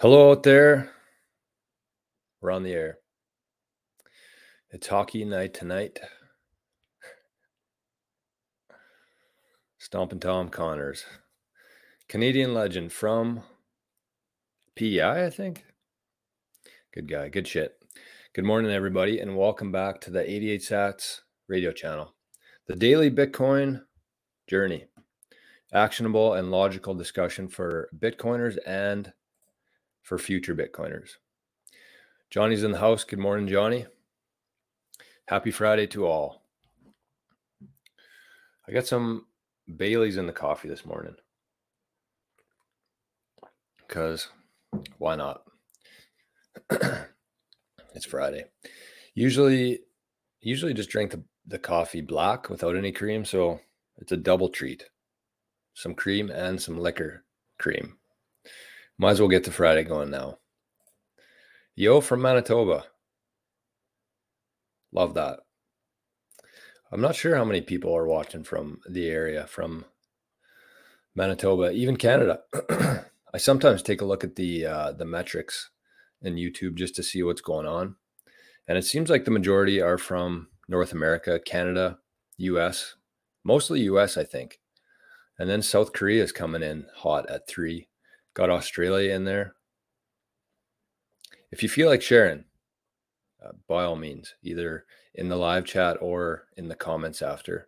Hello out there. We're on the air. It's hockey night tonight. Stompin' Tom Connors, Canadian legend from PEI, I think. Good guy, good shit. Good morning, everybody, and welcome back to the 88 Sats radio channel. The daily Bitcoin journey. Actionable and logical discussion for Bitcoiners and for future Bitcoiners. Johnny's in the house. Good morning, Johnny. Happy Friday to all. I got some Bailey's in the coffee this morning. Because why not? it's Friday. Usually, usually just drink the, the coffee black without any cream. So it's a double treat some cream and some liquor cream. Might as well get the Friday going now. Yo from Manitoba. Love that. I'm not sure how many people are watching from the area, from Manitoba, even Canada. I sometimes take a look at the uh, the metrics in YouTube just to see what's going on, and it seems like the majority are from North America, Canada, U.S., mostly U.S. I think, and then South Korea is coming in hot at three. Got Australia in there. If you feel like sharing, uh, by all means, either in the live chat or in the comments after,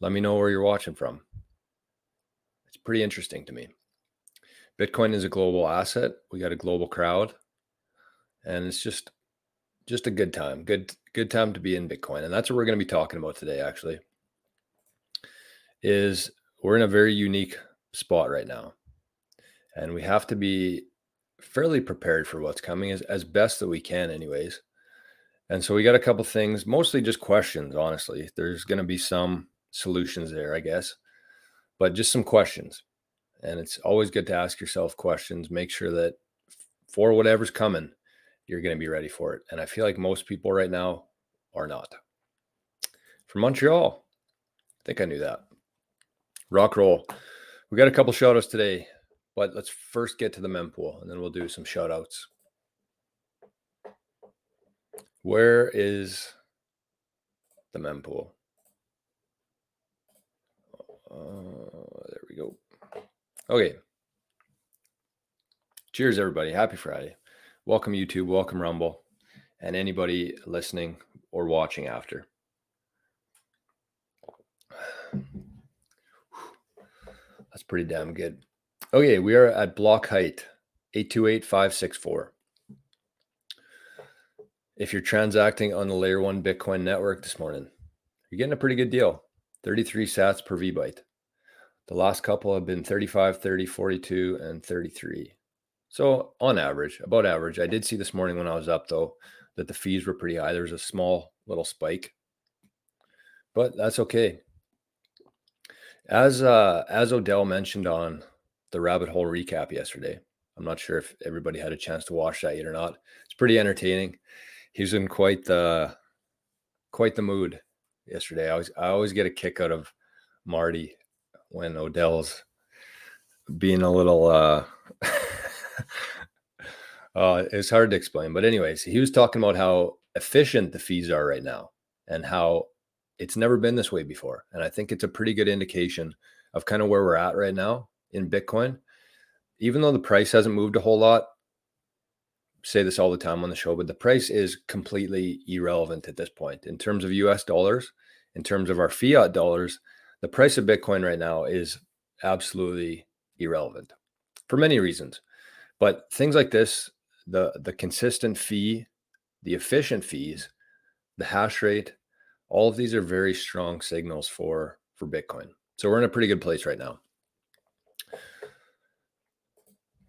let me know where you're watching from. It's pretty interesting to me. Bitcoin is a global asset. We got a global crowd, and it's just just a good time. Good good time to be in Bitcoin, and that's what we're going to be talking about today. Actually, is we're in a very unique spot right now and we have to be fairly prepared for what's coming as, as best that we can anyways. And so we got a couple things mostly just questions honestly. There's going to be some solutions there i guess but just some questions. And it's always good to ask yourself questions make sure that for whatever's coming you're going to be ready for it. And i feel like most people right now are not. From montreal i think i knew that. Rock roll. We got a couple shout outs today but let's first get to the mempool and then we'll do some shout outs. Where is the mempool? Uh, there we go. Okay. Cheers, everybody. Happy Friday. Welcome, YouTube. Welcome, Rumble. And anybody listening or watching after. That's pretty damn good. Okay, we are at block height 828564. If you're transacting on the layer one Bitcoin network this morning, you're getting a pretty good deal 33 sats per VByte. The last couple have been 35, 30, 42, and 33. So, on average, about average. I did see this morning when I was up, though, that the fees were pretty high. There was a small little spike, but that's okay. As uh, as Odell mentioned on the rabbit hole recap yesterday. I'm not sure if everybody had a chance to watch that yet or not. It's pretty entertaining. He was in quite the quite the mood yesterday. I always I always get a kick out of Marty when Odell's being a little uh uh it's hard to explain. But anyways, he was talking about how efficient the fees are right now and how it's never been this way before. And I think it's a pretty good indication of kind of where we're at right now in Bitcoin, even though the price hasn't moved a whole lot, say this all the time on the show, but the price is completely irrelevant at this point in terms of US dollars, in terms of our fiat dollars. The price of Bitcoin right now is absolutely irrelevant for many reasons. But things like this, the the consistent fee, the efficient fees, the hash rate, all of these are very strong signals for for Bitcoin. So we're in a pretty good place right now.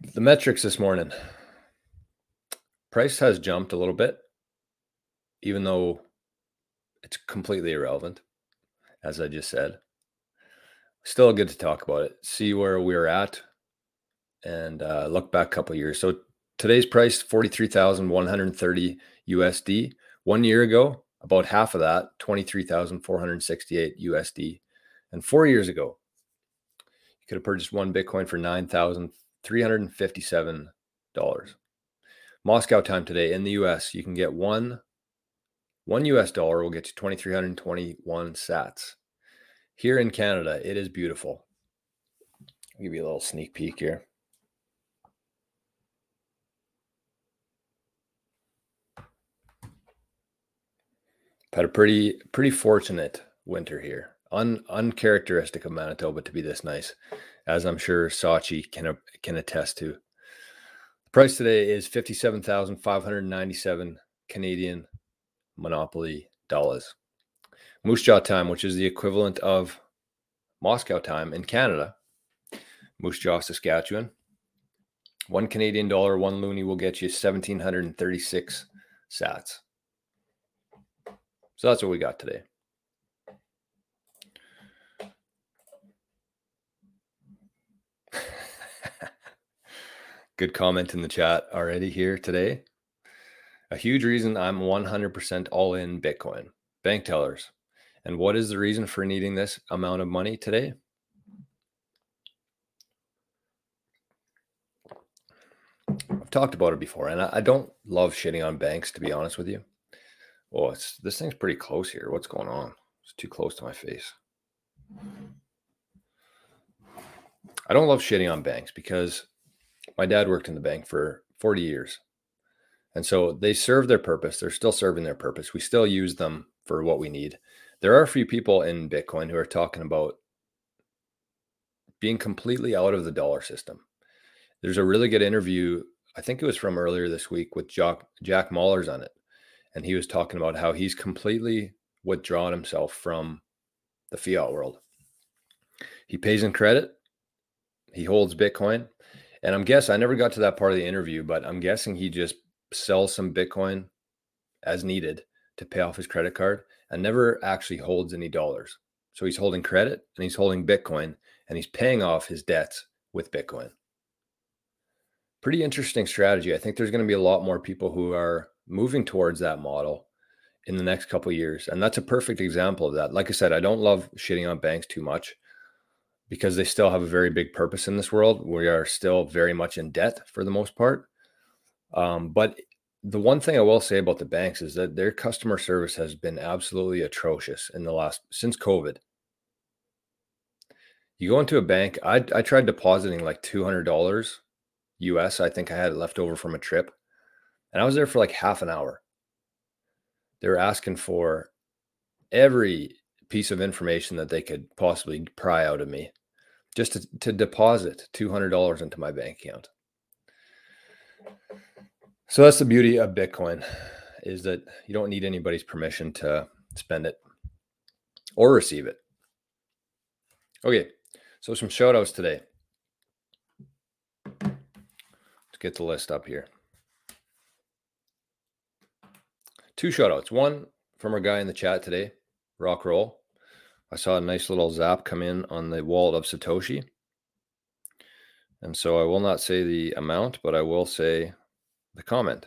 The metrics this morning. Price has jumped a little bit, even though it's completely irrelevant, as I just said. Still good to talk about it. See where we're at, and uh, look back a couple years. So today's price forty three thousand one hundred thirty USD. One year ago, about half of that, twenty three thousand four hundred sixty eight USD, and four years ago, you could have purchased one Bitcoin for nine thousand 357 Moscow time today in the US, you can get one one US dollar will get you 2321 sats. Here in Canada, it is beautiful. I'll give you a little sneak peek here. Had a pretty pretty fortunate winter here. Un, uncharacteristic of Manitoba to be this nice, as I'm sure Sachi can can attest to. The price today is fifty-seven thousand five hundred ninety-seven Canadian Monopoly dollars. Moose Jaw time, which is the equivalent of Moscow time in Canada, Moose Jaw, Saskatchewan. One Canadian dollar, one loonie will get you 1,736 sats. So that's what we got today. Good comment in the chat already here today. A huge reason I'm 100% all in Bitcoin. Bank tellers. And what is the reason for needing this amount of money today? I've talked about it before, and I, don't love shitting on banks, to be honest with you. Oh, it's this thing's pretty close here. What's going on? It's too close to my face. I don't love shitting on banks because my dad worked in the bank for 40 years. And so they serve their purpose. They're still serving their purpose. We still use them for what we need. There are a few people in Bitcoin who are talking about being completely out of the dollar system. There's a really good interview, I think it was from earlier this week with Jack, Jack Mallers on it and he was talking about how he's completely withdrawn himself from the fiat world. He pays in credit, he holds Bitcoin, and I'm guessing I never got to that part of the interview, but I'm guessing he just sells some Bitcoin as needed to pay off his credit card and never actually holds any dollars. So he's holding credit and he's holding Bitcoin and he's paying off his debts with Bitcoin. Pretty interesting strategy. I think there's going to be a lot more people who are moving towards that model in the next couple years. And that's a perfect example of that. Like I said, I don't love shitting on banks too much because they still have a very big purpose in this world. We are still very much in debt for the most part. Um, but the one thing I will say about the banks is that their customer service has been absolutely atrocious in the last since COVID. You go into a bank, I, I tried depositing like $200 US. I think I had it left over from a trip. And I was there for like half an hour. They were asking for every piece of information that they could possibly pry out of me just to, to deposit $200 into my bank account. So that's the beauty of Bitcoin is that you don't need anybody's permission to spend it or receive it. Okay, so some shout outs today. Let's get the list up here. two shout outs. One from our guy in the chat today, Rock Roll. I saw a nice little zap come in on the wallet of Satoshi. And so I will not say the amount, but I will say the comment.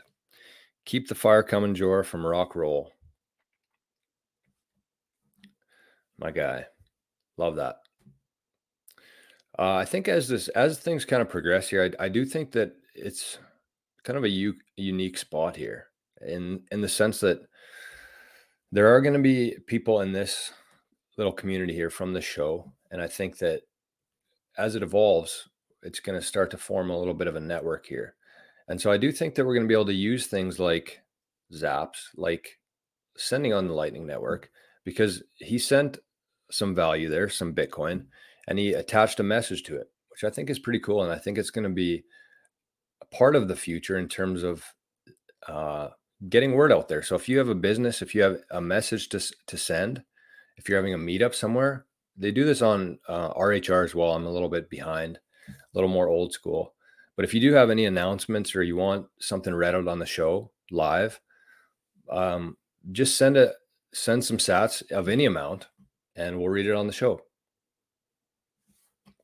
Keep the fire coming, Jor, from Rock Roll. My guy. Love that. Uh, I think as this as things kind of progress here, I, I do think that it's kind of a u- unique spot here in in the sense that there are going to be people in this little community here from the show and i think that as it evolves it's going to start to form a little bit of a network here and so i do think that we're going to be able to use things like zaps like sending on the lightning network because he sent some value there some bitcoin and he attached a message to it which i think is pretty cool and i think it's going to be a part of the future in terms of uh, getting word out there. So if you have a business, if you have a message to to send, if you're having a meetup somewhere, they do this on uh, RHR as well. I'm a little bit behind, a little more old school. But if you do have any announcements or you want something read out on the show live, um, just send a send some sats of any amount, and we'll read it on the show.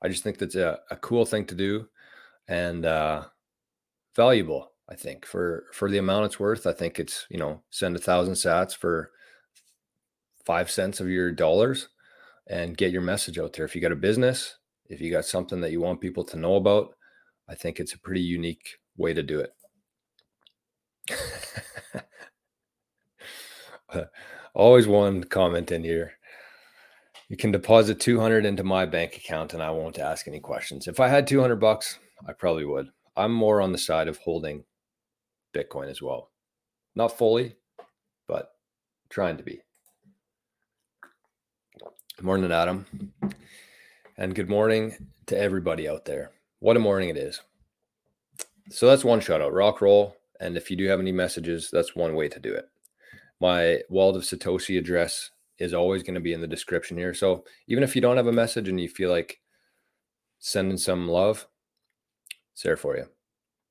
I just think that's a, a cool thing to do and uh, valuable I think for for the amount it's worth, I think it's you know send a thousand sats for five cents of your dollars and get your message out there. If you got a business, if you got something that you want people to know about, I think it's a pretty unique way to do it. Always one comment in here. You can deposit 200 into my bank account and I won't ask any questions. If I had 200 bucks, I probably would. I'm more on the side of holding Bitcoin as well. Not fully, but trying to be. Good morning, Adam. And good morning to everybody out there. What a morning it is. So that's one shout out, rock roll. And if you do have any messages, that's one way to do it. My Wallet of Satoshi address is always going to be in the description here. So even if you don't have a message and you feel like sending some love, it's there for you.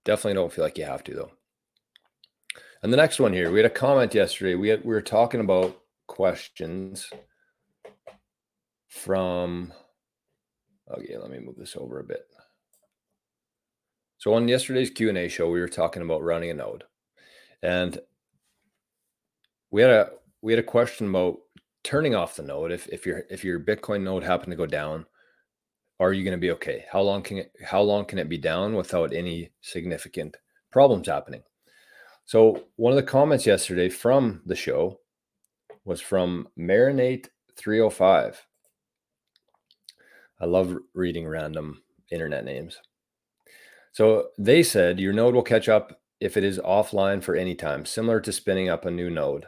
Definitely don't feel like you have to though. And the next one here, we had a comment yesterday. We had we were talking about questions from okay, let me move this over a bit. So on yesterday's Q&A show, we were talking about running a node. And we had a we had a question about turning off the node if if your if your Bitcoin node happened to go down, are you going to be okay? How long can it how long can it be down without any significant problems happening? So one of the comments yesterday from the show was from Marinate 305. I love reading random internet names. So they said your node will catch up if it is offline for any time, similar to spinning up a new node.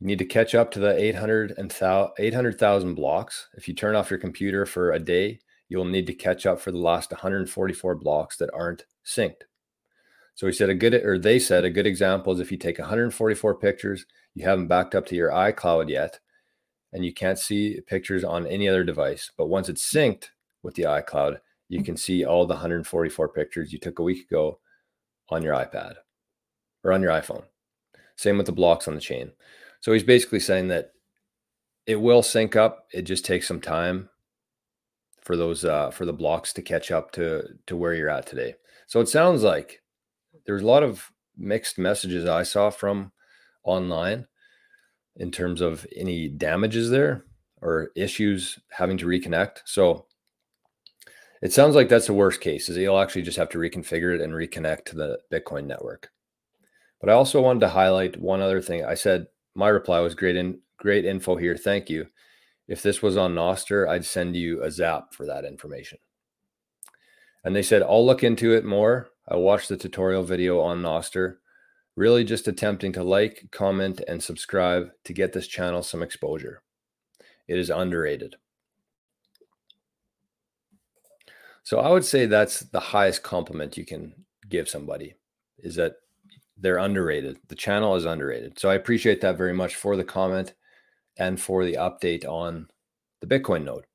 You need to catch up to the 800,000 800, blocks. If you turn off your computer for a day, you'll need to catch up for the last 144 blocks that aren't synced. So he said a good, or they said a good example is if you take 144 pictures, you haven't backed up to your iCloud yet, and you can't see pictures on any other device. But once it's synced with the iCloud, you can see all the 144 pictures you took a week ago on your iPad or on your iPhone. Same with the blocks on the chain. So he's basically saying that it will sync up. It just takes some time for those uh, for the blocks to catch up to to where you're at today. So it sounds like there's a lot of mixed messages I saw from online in terms of any damages there or issues having to reconnect. So it sounds like that's the worst case is you'll actually just have to reconfigure it and reconnect to the Bitcoin network. But I also wanted to highlight one other thing. I said my reply was great in great info here. Thank you. If this was on Nostr, I'd send you a zap for that information. And they said, I'll look into it more. I watched the tutorial video on Nostr, really just attempting to like, comment, and subscribe to get this channel some exposure. It is underrated. So I would say that's the highest compliment you can give somebody is that they're underrated. The channel is underrated. So I appreciate that very much for the comment and for the update on the Bitcoin node.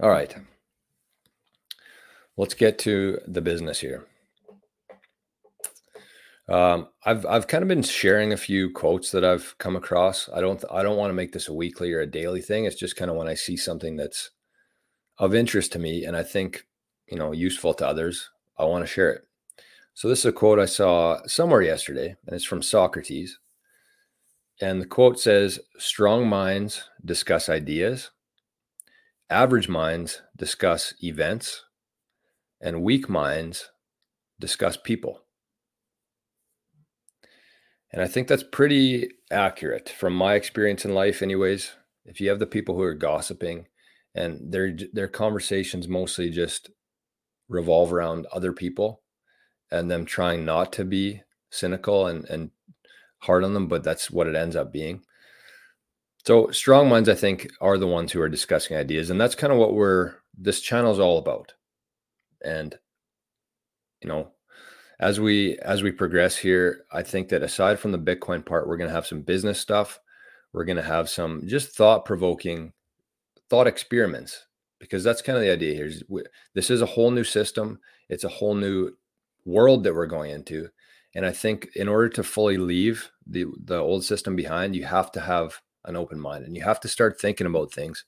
All right. Let's get to the business here. Um, I've I've kind of been sharing a few quotes that I've come across. I don't I don't want to make this a weekly or a daily thing. It's just kind of when I see something that's of interest to me and I think, you know, useful to others, I want to share it. So this is a quote I saw somewhere yesterday, and it's from Socrates. And the quote says, "Strong minds discuss ideas, Average minds discuss events, and weak minds discuss people. And I think that's pretty accurate from my experience in life, anyways. If you have the people who are gossiping and their their conversations mostly just revolve around other people and them trying not to be cynical and, and hard on them, but that's what it ends up being. So strong minds, I think, are the ones who are discussing ideas, and that's kind of what we're this channel is all about. And you know, as we as we progress here, I think that aside from the Bitcoin part, we're going to have some business stuff. We're going to have some just thought provoking thought experiments because that's kind of the idea here. Is this is a whole new system. It's a whole new world that we're going into. And I think in order to fully leave the the old system behind, you have to have an open mind and you have to start thinking about things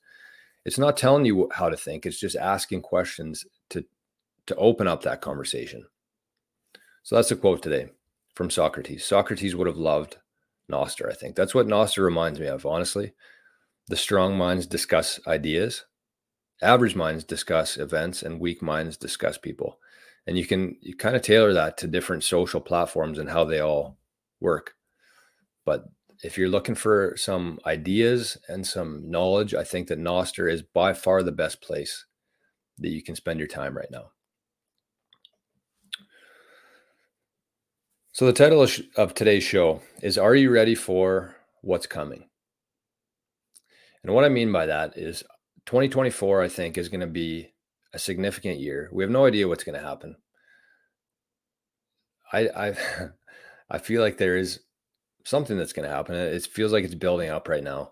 it's not telling you how to think it's just asking questions to to open up that conversation so that's a quote today from socrates socrates would have loved nostr i think that's what nostr reminds me of honestly the strong minds discuss ideas Average minds discuss events and weak minds discuss people. And you can you kind of tailor that to different social platforms and how they all work. But if you're looking for some ideas and some knowledge, I think that Nostr is by far the best place that you can spend your time right now. So, the title of today's show is Are You Ready for What's Coming? And what I mean by that is 2024, I think, is going to be a significant year. We have no idea what's going to happen. I I I feel like there is something that's going to happen. It feels like it's building up right now.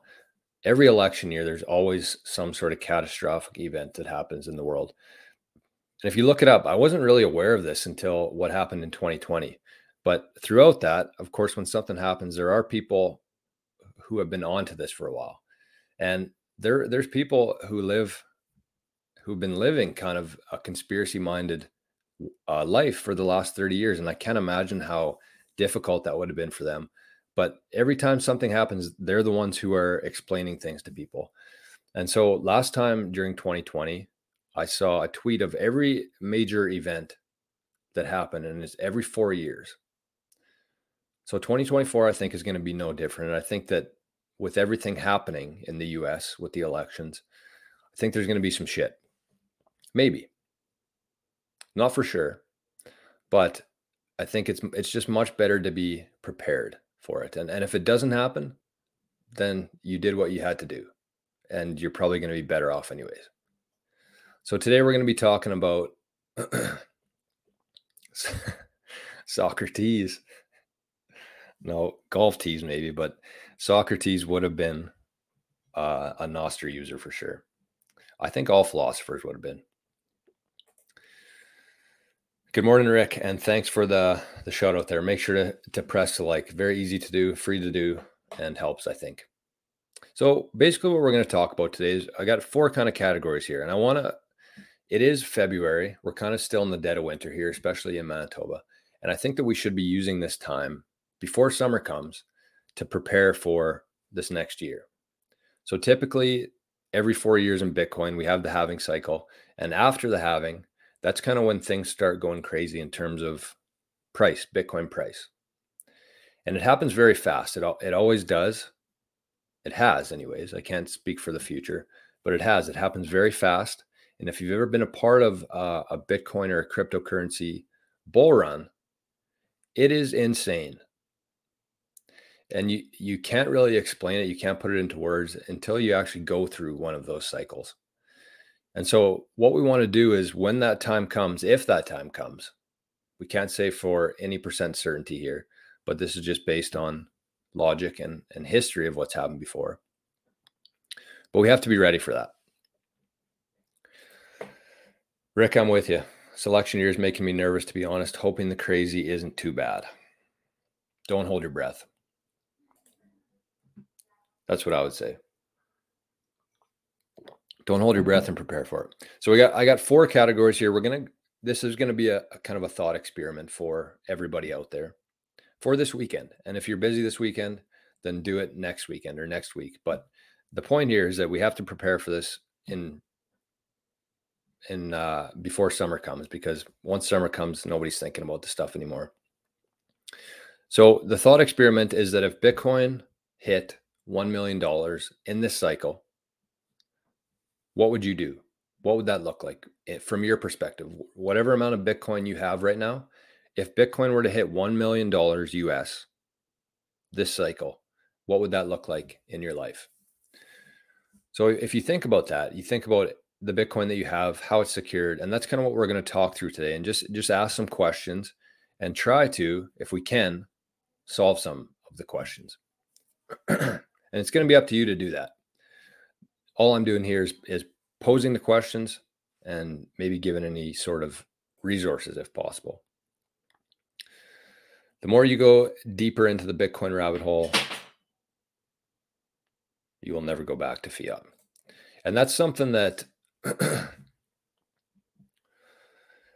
Every election year, there's always some sort of catastrophic event that happens in the world. And if you look it up, I wasn't really aware of this until what happened in 2020. But throughout that, of course, when something happens, there are people who have been onto this for a while. And there there's people who live who've been living kind of a conspiracy minded uh, life for the last 30 years and i can't imagine how difficult that would have been for them. But every time something happens they're the ones who are explaining things to people. And so last time during 2020 i saw a tweet of every major event that happened and it's every four years so 2024 i think is going to be no different and i think that with everything happening in the US with the elections, I think there's going to be some shit. Maybe. Not for sure. But I think it's it's just much better to be prepared for it. And and if it doesn't happen, then you did what you had to do. And you're probably going to be better off anyways. So today we're going to be talking about Socrates. No, golf tees maybe, but Socrates would have been uh, a Nostr user for sure. I think all philosophers would have been. Good morning, Rick, and thanks for the the shout out there. Make sure to, to press the like. Very easy to do, free to do, and helps, I think. So basically, what we're going to talk about today is I got four kind of categories here, and I want to. It is February. We're kind of still in the dead of winter here, especially in Manitoba, and I think that we should be using this time before summer comes to prepare for this next year. So typically, every four years in Bitcoin, we have the halving cycle. And after the halving, that's kind of when things start going crazy in terms of price, Bitcoin price. And it happens very fast. It, it always does. It has, anyways. I can't speak for the future, but it has. It happens very fast. And if you've ever been a part of uh, a Bitcoin or a cryptocurrency bull run, it is insane and you you can't really explain it you can't put it into words until you actually go through one of those cycles. And so what we want to do is when that time comes if that time comes we can't say for any percent certainty here but this is just based on logic and, and history of what's happened before. But we have to be ready for that. Rick i'm with you. Selection year is making me nervous to be honest hoping the crazy isn't too bad. Don't hold your breath that's what I would say. Don't hold your breath and prepare for it. So we got I got four categories here. We're gonna this is gonna be a, a kind of a thought experiment for everybody out there for this weekend. And if you're busy this weekend, then do it next weekend or next week. But the point here is that we have to prepare for this in in uh, before summer comes because once summer comes, nobody's thinking about the stuff anymore. So the thought experiment is that if Bitcoin hit $1 million in this cycle, what would you do? What would that look like eh, from your perspective? Whatever amount of Bitcoin you have right now, if Bitcoin were to hit $1 million US this cycle, what would that look like in your life? So if you think about that, you think about the Bitcoin that you have, how it's secured, and that's kind of what we're going to talk through today and just just ask some questions and try to, if we can, solve some of the questions. And it's going to be up to you to do that. All I'm doing here is, is posing the questions and maybe giving any sort of resources if possible. The more you go deeper into the Bitcoin rabbit hole, you will never go back to fiat. And that's something that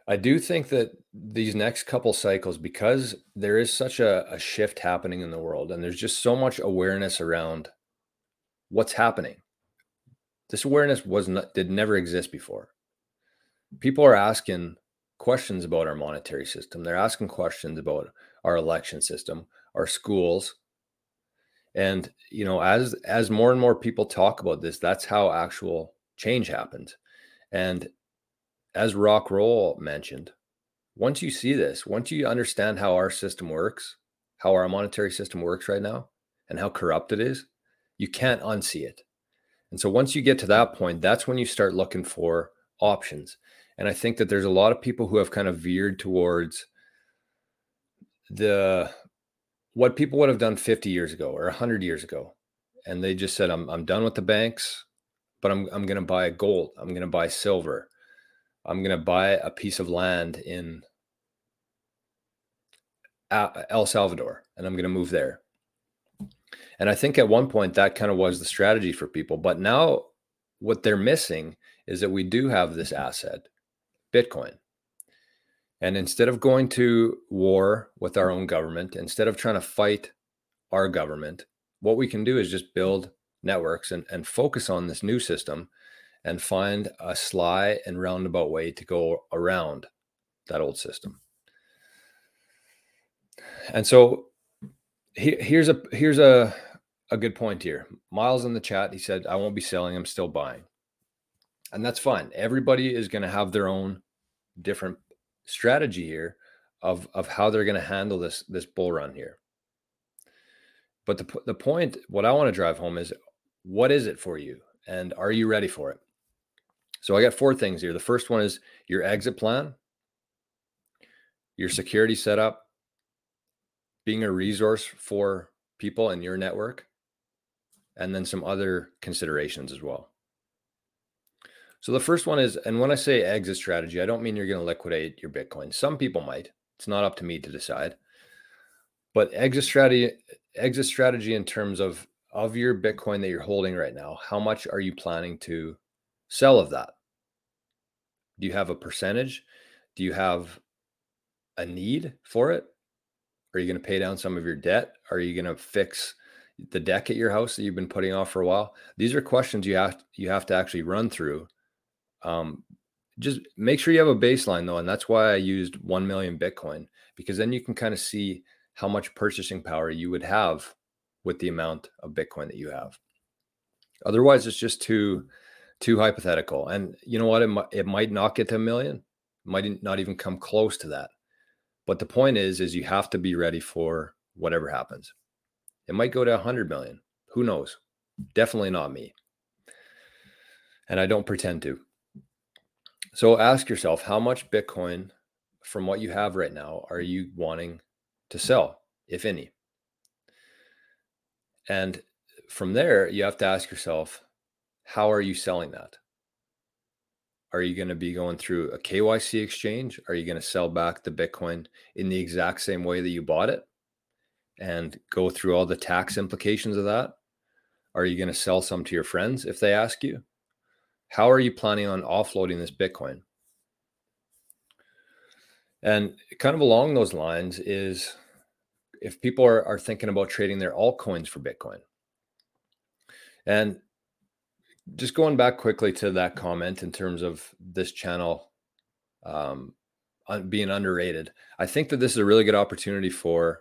I do think that these next couple cycles, because there is such a, a, shift happening in the world, and there's just so much awareness around what's happening. This awareness was not did never exist before. People are asking questions about our monetary system. They're asking questions about our election system, our schools. And you know, as as more and more people talk about this, that's how actual change happens. And as Rock Roll mentioned, once you see this, once you understand how our system works, how our monetary system works right now, and how corrupt it is, you can't unsee it. And so once you get to that point, that's when you start looking for options. And I think that there's a lot of people who have kind of veered towards the what people would have done 50 years ago or 100 years ago. And they just said, I'm, I'm done with the banks, but I'm, I'm going to buy gold. I'm going to buy silver. I'm going to buy a piece of land in El Salvador and I'm going to move there. And I think at one point that kind of was the strategy for people. But now what they're missing is that we do have this asset, Bitcoin. And instead of going to war with our own government, instead of trying to fight our government, what we can do is just build networks and, and focus on this new system and find a sly and roundabout way to go around that old system. And so he, here's a here's a a good point here. Miles in the chat, he said, I won't be selling, I'm still buying. And that's fine. Everybody is going to have their own different strategy here of, of how they're going to handle this, this bull run here. But the, the point, what I want to drive home is what is it for you? And are you ready for it? So I got four things here. The first one is your exit plan, your mm-hmm. security setup, being a resource for people in your network, and then some other considerations as well. So the first one is, and when I say exit strategy, I don't mean you're going to liquidate your Bitcoin. Some people might. It's not up to me to decide. But exit strategy, exit strategy in terms of of your Bitcoin that you're holding right now, how much are you planning to sell of that? Do you have a percentage? Do you have a need for it? Are you going to pay down some of your debt? Are you going to fix the deck at your house that you've been putting off for a while? These are questions you have you have to actually run through. Um, just make sure you have a baseline though, and that's why I used one million Bitcoin because then you can kind of see how much purchasing power you would have with the amount of Bitcoin that you have. Otherwise, it's just too too hypothetical. And you know what? It might, it might not get to a million, might not even come close to that. But the point is, is you have to be ready for whatever happens. It might go to a 100 million. Who knows? Definitely not me. And I don't pretend to. So ask yourself how much Bitcoin from what you have right now are you wanting to sell, if any? And from there, you have to ask yourself, how are you selling that? Are you going to be going through a KYC exchange? Are you going to sell back the Bitcoin in the exact same way that you bought it? and go through all the tax implications of that? Are you going to sell some to your friends if they ask you? How are you planning on offloading this Bitcoin? And kind of along those lines is if people are, are thinking about trading their altcoins for Bitcoin. And just going back quickly to that comment in terms of this channel um, being underrated, I think that this is a really good opportunity for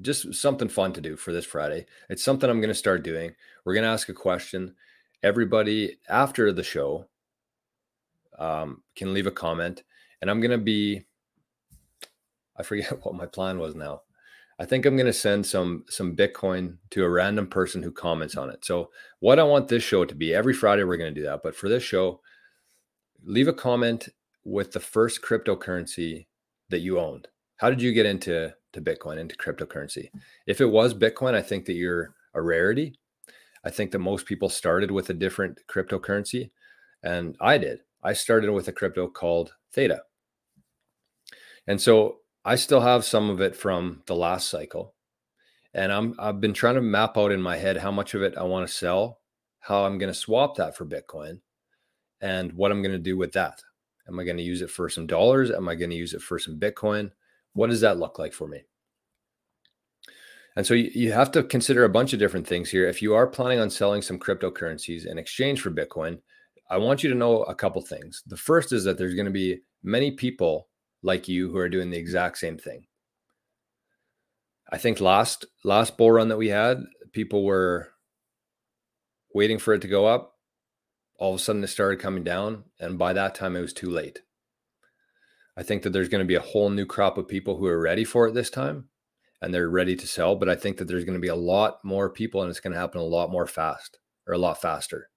just something fun to do for this Friday. It's something I'm going to start doing. We're going to ask a question. Everybody after the show um, can leave a comment, and I'm going to be. I forget what my plan was now. I think I'm going to send some some Bitcoin to a random person who comments on it. So what I want this show to be every Friday we're going to do that, but for this show, leave a comment with the first cryptocurrency that you owned. How did you get into to Bitcoin, into cryptocurrency? If it was Bitcoin, I think that you're a rarity. I think that most people started with a different cryptocurrency, and I did. I started with a crypto called Theta. And so I still have some of it from the last cycle. And I'm I've been trying to map out in my head how much of it I want to sell, how I'm going to swap that for Bitcoin, and what I'm going to do with that. Am I going to use it for some dollars? Am I going to use it for some Bitcoin? What does that look like for me? And so you, you have to consider a bunch of different things here. If you are planning on selling some cryptocurrencies in exchange for Bitcoin, I want you to know a couple things. The first is that there's going to be many people like you who are doing the exact same thing. I think last last bull run that we had, people were waiting for it to go up. All of a sudden it started coming down and by that time it was too late. I think that there's going to be a whole new crop of people who are ready for it this time and they're ready to sell, but I think that there's going to be a lot more people and it's going to happen a lot more fast or a lot faster.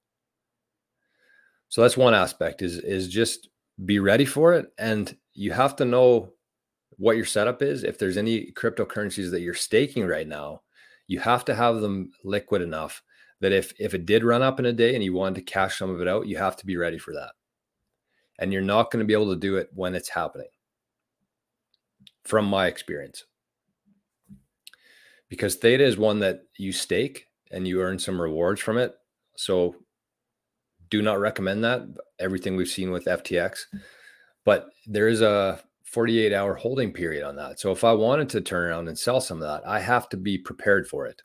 So that's one aspect is is just be ready for it and you have to know what your setup is. If there's any cryptocurrencies that you're staking right now, you have to have them liquid enough that if if it did run up in a day and you wanted to cash some of it out, you have to be ready for that. And you're not going to be able to do it when it's happening. From my experience. Because theta is one that you stake and you earn some rewards from it. So do not recommend that. Everything we've seen with FTX. But there is a 48 hour holding period on that. So if I wanted to turn around and sell some of that, I have to be prepared for it.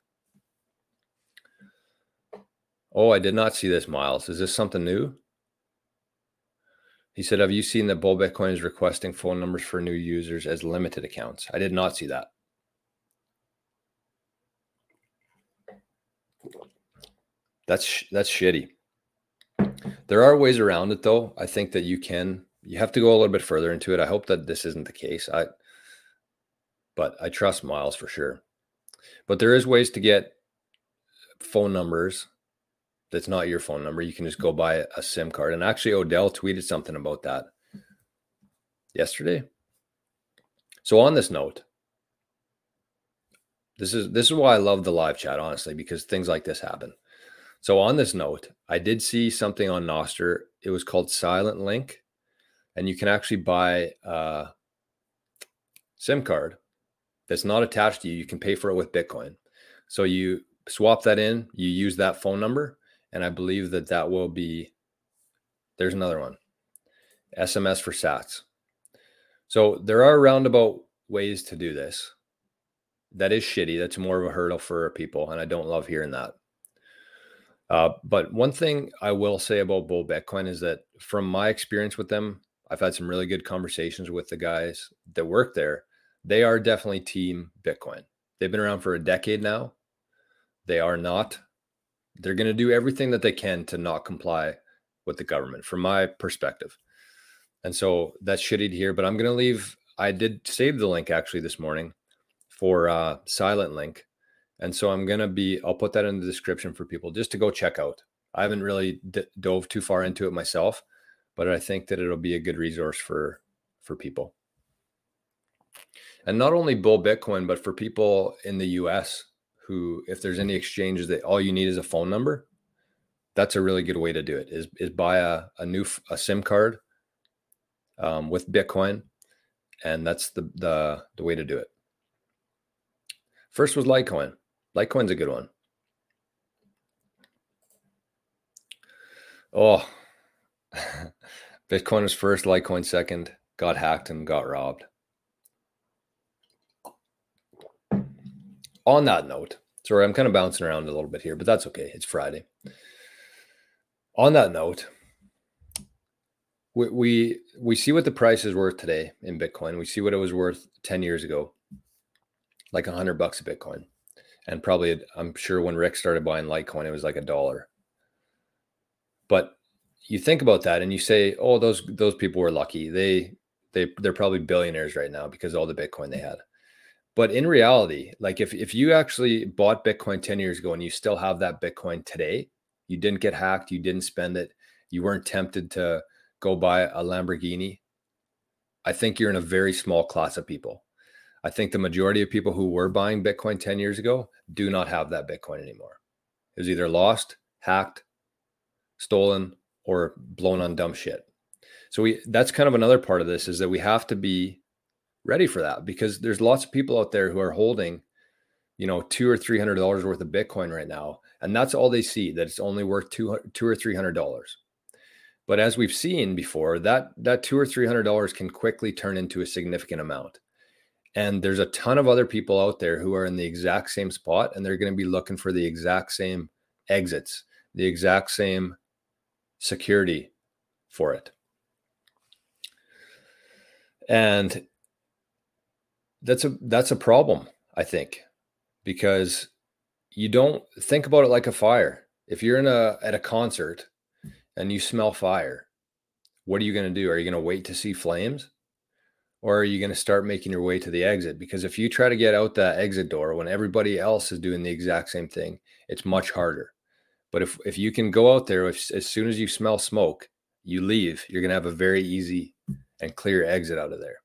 Oh, I did not see this, Miles. Is this something new? He said, Have you seen that Bull Bitcoin is requesting phone numbers for new users as limited accounts? I did not see that. That's that's shitty. There are ways around it though. I think that you can you have to go a little bit further into it. I hope that this isn't the case. I but I trust Miles for sure. But there is ways to get phone numbers that's not your phone number. You can just go buy a SIM card. And actually Odell tweeted something about that yesterday. So on this note, this is this is why I love the live chat honestly because things like this happen. So on this note, I did see something on Nostr. It was called Silent Link and you can actually buy a SIM card that's not attached to you. You can pay for it with Bitcoin. So you swap that in, you use that phone number, and I believe that that will be. There's another one, SMS for Sats. So there are roundabout ways to do this. That is shitty. That's more of a hurdle for people, and I don't love hearing that. Uh, but one thing I will say about Bull Bitcoin is that from my experience with them, I've had some really good conversations with the guys that work there. They are definitely team Bitcoin. They've been around for a decade now. They are not, they're going to do everything that they can to not comply with the government, from my perspective. And so that's shitty to hear, but I'm going to leave. I did save the link actually this morning for uh, Silent Link. And so I'm going to be, I'll put that in the description for people just to go check out. I haven't really d- dove too far into it myself but I think that it'll be a good resource for for people. And not only bull Bitcoin, but for people in the US who, if there's any exchanges that all you need is a phone number, that's a really good way to do it. Is is buy a, a new a SIM card um, with Bitcoin, and that's the the the way to do it. First was Litecoin. Litecoin's a good one. Oh, Bitcoin was first, Litecoin second, got hacked and got robbed. On that note, sorry, I'm kind of bouncing around a little bit here, but that's okay. It's Friday. On that note, we, we we see what the price is worth today in Bitcoin. We see what it was worth 10 years ago, like a hundred bucks a Bitcoin. And probably I'm sure when Rick started buying Litecoin, it was like a dollar. But you think about that and you say, "Oh, those those people were lucky. They they they're probably billionaires right now because all the Bitcoin they had." But in reality, like if if you actually bought Bitcoin 10 years ago and you still have that Bitcoin today, you didn't get hacked, you didn't spend it, you weren't tempted to go buy a Lamborghini, I think you're in a very small class of people. I think the majority of people who were buying Bitcoin 10 years ago do not have that Bitcoin anymore. It was either lost, hacked, stolen, or blown on dumb shit. So we that's kind of another part of this is that we have to be ready for that because there's lots of people out there who are holding, you know, two or three hundred dollars worth of Bitcoin right now, and that's all they see that it's only worth two two or three hundred dollars. But as we've seen before, that that two or three hundred dollars can quickly turn into a significant amount. And there's a ton of other people out there who are in the exact same spot and they're going to be looking for the exact same exits, the exact same security for it. And that's a that's a problem, I think, because you don't think about it like a fire. If you're in a at a concert and you smell fire, what are you going to do? Are you going to wait to see flames? Or are you going to start making your way to the exit? Because if you try to get out that exit door when everybody else is doing the exact same thing, it's much harder. But if, if you can go out there, if, as soon as you smell smoke, you leave, you're going to have a very easy and clear exit out of there.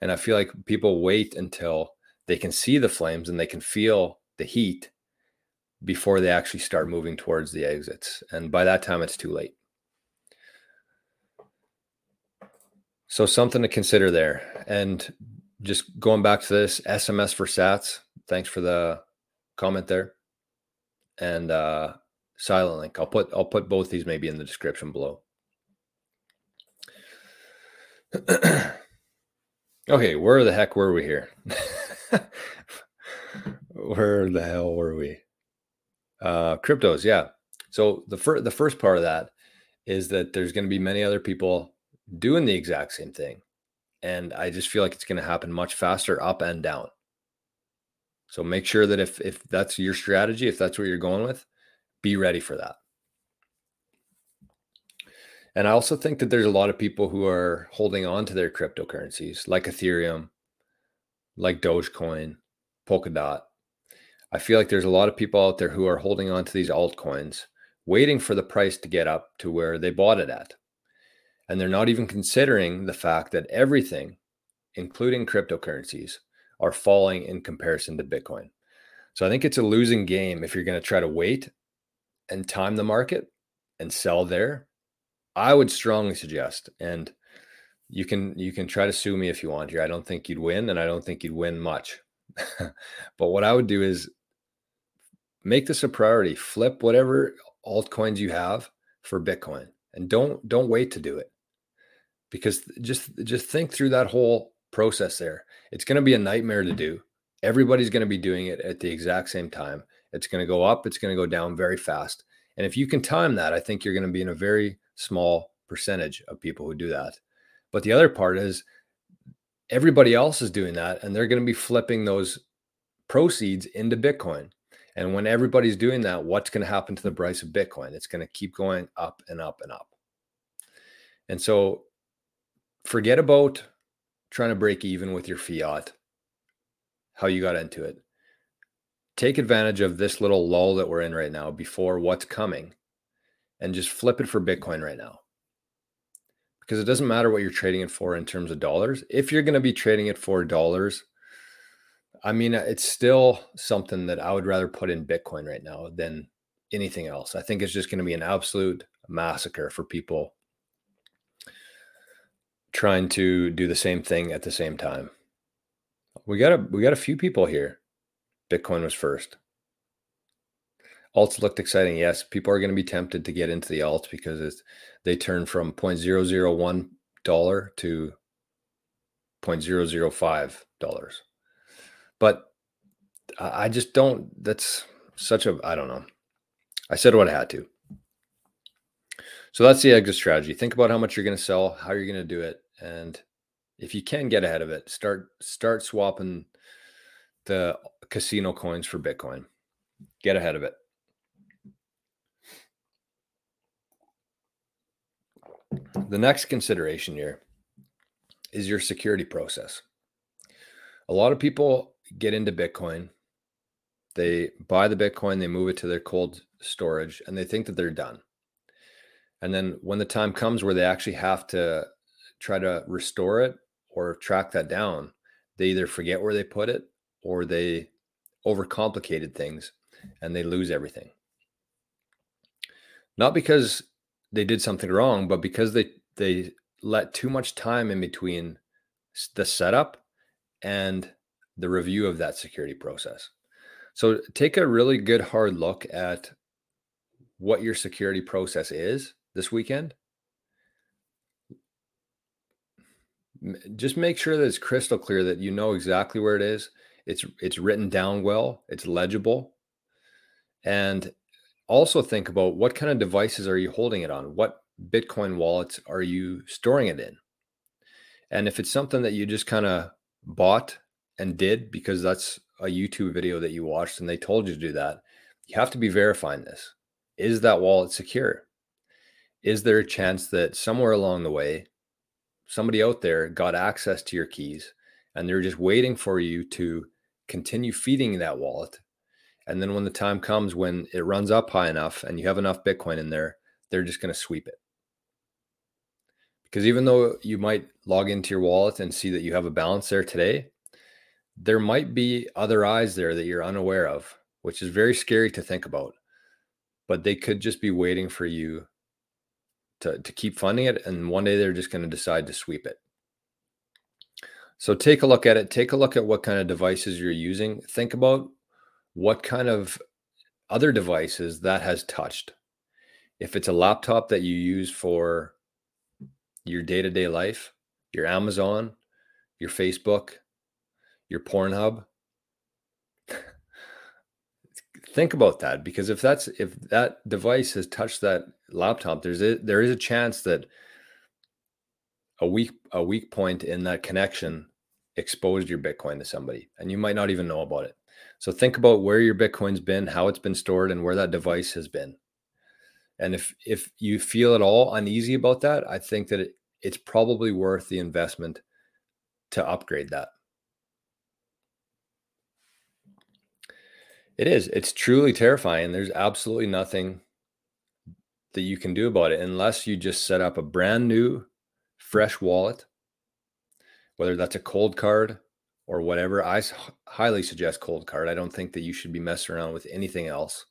And I feel like people wait until they can see the flames and they can feel the heat before they actually start moving towards the exits. And by that time, it's too late. So, something to consider there. And just going back to this SMS for sats, thanks for the comment there. And uh, silent link. I'll put I'll put both these maybe in the description below. okay, where the heck were we here? where the hell were we? Uh, cryptos, yeah. So the first the first part of that is that there's going to be many other people doing the exact same thing, and I just feel like it's going to happen much faster up and down. So make sure that if if that's your strategy, if that's what you're going with, be ready for that. And I also think that there's a lot of people who are holding on to their cryptocurrencies like Ethereum, like Dogecoin, Polkadot. I feel like there's a lot of people out there who are holding on to these altcoins, waiting for the price to get up to where they bought it at. And they're not even considering the fact that everything, including cryptocurrencies, are falling in comparison to Bitcoin. So I think it's a losing game if you're going to try to wait and time the market and sell there. I would strongly suggest, and you can you can try to sue me if you want here. I don't think you'd win, and I don't think you'd win much. but what I would do is make this a priority. Flip whatever altcoins you have for Bitcoin, and don't don't wait to do it because just just think through that whole process there. It's going to be a nightmare to do. Everybody's going to be doing it at the exact same time. It's going to go up, it's going to go down very fast. And if you can time that, I think you're going to be in a very small percentage of people who do that. But the other part is everybody else is doing that and they're going to be flipping those proceeds into Bitcoin. And when everybody's doing that, what's going to happen to the price of Bitcoin? It's going to keep going up and up and up. And so forget about trying to break even with your fiat, how you got into it. Take advantage of this little lull that we're in right now before what's coming and just flip it for Bitcoin right now. Because it doesn't matter what you're trading it for in terms of dollars. If you're going to be trading it for dollars, I mean, uh, it's still something that I would rather put in Bitcoin right now than anything else. I think it's just going to be an absolute massacre for people trying to do the same thing at the same time. We got a we got a few people here. Bitcoin was first. Alts looked exciting. Yes, people are going to be tempted to get into the alts because it's they turn from 0.001 dollar to 0.005 dollars. But I just don't that's such a I don't know. I said what I had to. So that's the exit strategy. Think about how much you're going to sell, how you're going to do it, and if you can get ahead of it, start start swapping the casino coins for Bitcoin. Get ahead of it. The next consideration here is your security process. A lot of people get into Bitcoin, they buy the Bitcoin, they move it to their cold storage, and they think that they're done. And then when the time comes where they actually have to try to restore it or track that down, they either forget where they put it or they overcomplicated things and they lose everything. Not because they did something wrong, but because they they let too much time in between the setup and the review of that security process. So take a really good hard look at what your security process is this weekend just make sure that it's crystal clear that you know exactly where it is. It's it's written down well, it's legible. And also think about what kind of devices are you holding it on? What Bitcoin wallets are you storing it in? And if it's something that you just kind of bought and did because that's a YouTube video that you watched and they told you to do that, you have to be verifying this. Is that wallet secure? Is there a chance that somewhere along the way somebody out there got access to your keys and they're just waiting for you to continue feeding that wallet. And then when the time comes when it runs up high enough and you have enough Bitcoin in there, they're just going to sweep it. Because even though you might log into your wallet and see that you have a balance there today, there might be other eyes there that you're unaware of, which is very scary to think about. But they could just be waiting for you to, to keep funding it. And one day they're just going to decide to sweep it. So take a look at it. Take a look at what kind of devices you're using. Think about what kind of other devices that has touched. If it's a laptop that you use for your day to day life, your Amazon, your Facebook, your Pornhub, think about that because if that's if that device has touched that laptop there's a there is a chance that a weak a weak point in that connection exposed your bitcoin to somebody and you might not even know about it. So think about where your bitcoin's been how it's been stored and where that device has been. And if if you feel at all uneasy about that i think that it, it's probably worth the investment to upgrade that It is. It's truly terrifying. There's absolutely nothing that you can do about it unless you just set up a brand new, fresh wallet, whether that's a Coldcard or whatever. I highly suggest Coldcard. I don't think that you should be messing around with anything else.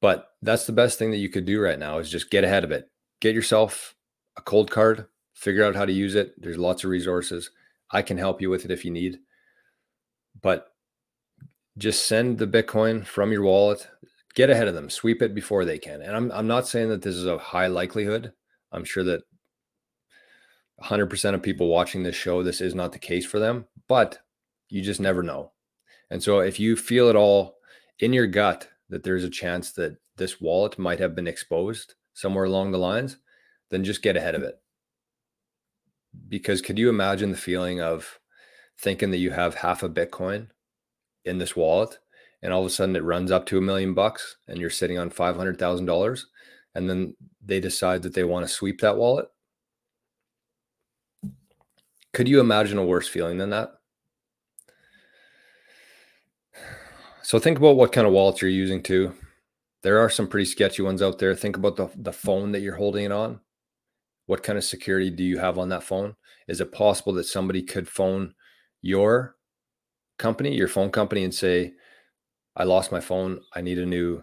But that's the best thing that you could do right now is just get ahead of it. Get yourself a Coldcard, figure out how to use it. There's lots of resources. I can help you with it if you need. But just send the Bitcoin from your wallet, get ahead of them, sweep it before they can. And I'm, I'm not saying that this is a high likelihood. I'm sure that 100% of people watching this show, this is not the case for them, but you just never know. And so if you feel at all in your gut that there's a chance that this wallet might have been exposed somewhere along the lines, then just get ahead of it. Because could you imagine the feeling of thinking that you have half a Bitcoin in this wallet and all of a sudden it runs up to a million bucks and you're sitting on $500,000 and then they decide that they want to sweep that wallet. Could you imagine a worse feeling than that? So think about what kind of wallets you're using too. There are some pretty sketchy ones out there. Think about the, the phone that you're holding it on. What kind of security do you have on that phone? Is it possible that somebody could phone your company, your phone company, and say, I lost my phone. I need a new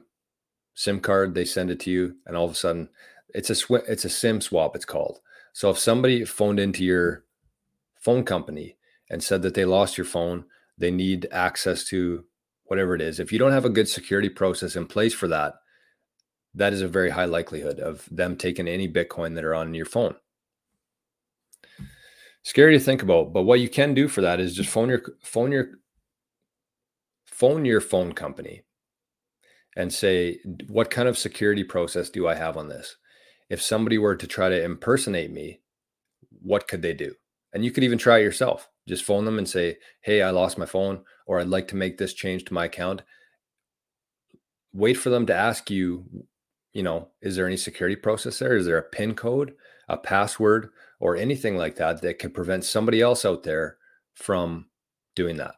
SIM card. They send it to you, and all of a sudden, it's a sw- it's a SIM swap. It's called. So if somebody phoned into your phone company and said that they lost your phone, they need access to whatever it is. If you don't have a good security process in place for that, that is a very high likelihood of them taking any Bitcoin that are on your phone scary to think about but what you can do for that is just phone your phone your phone your phone company and say, what kind of security process do I have on this? If somebody were to try to impersonate me, what could they do? And you could even try it yourself. Just phone them and say, hey, I lost my phone, or I'd like to make this change to my account. Wait for them to ask you, you know, is there any security process there? Is there a PIN code, a password, or anything like that that could prevent somebody else out there from doing that?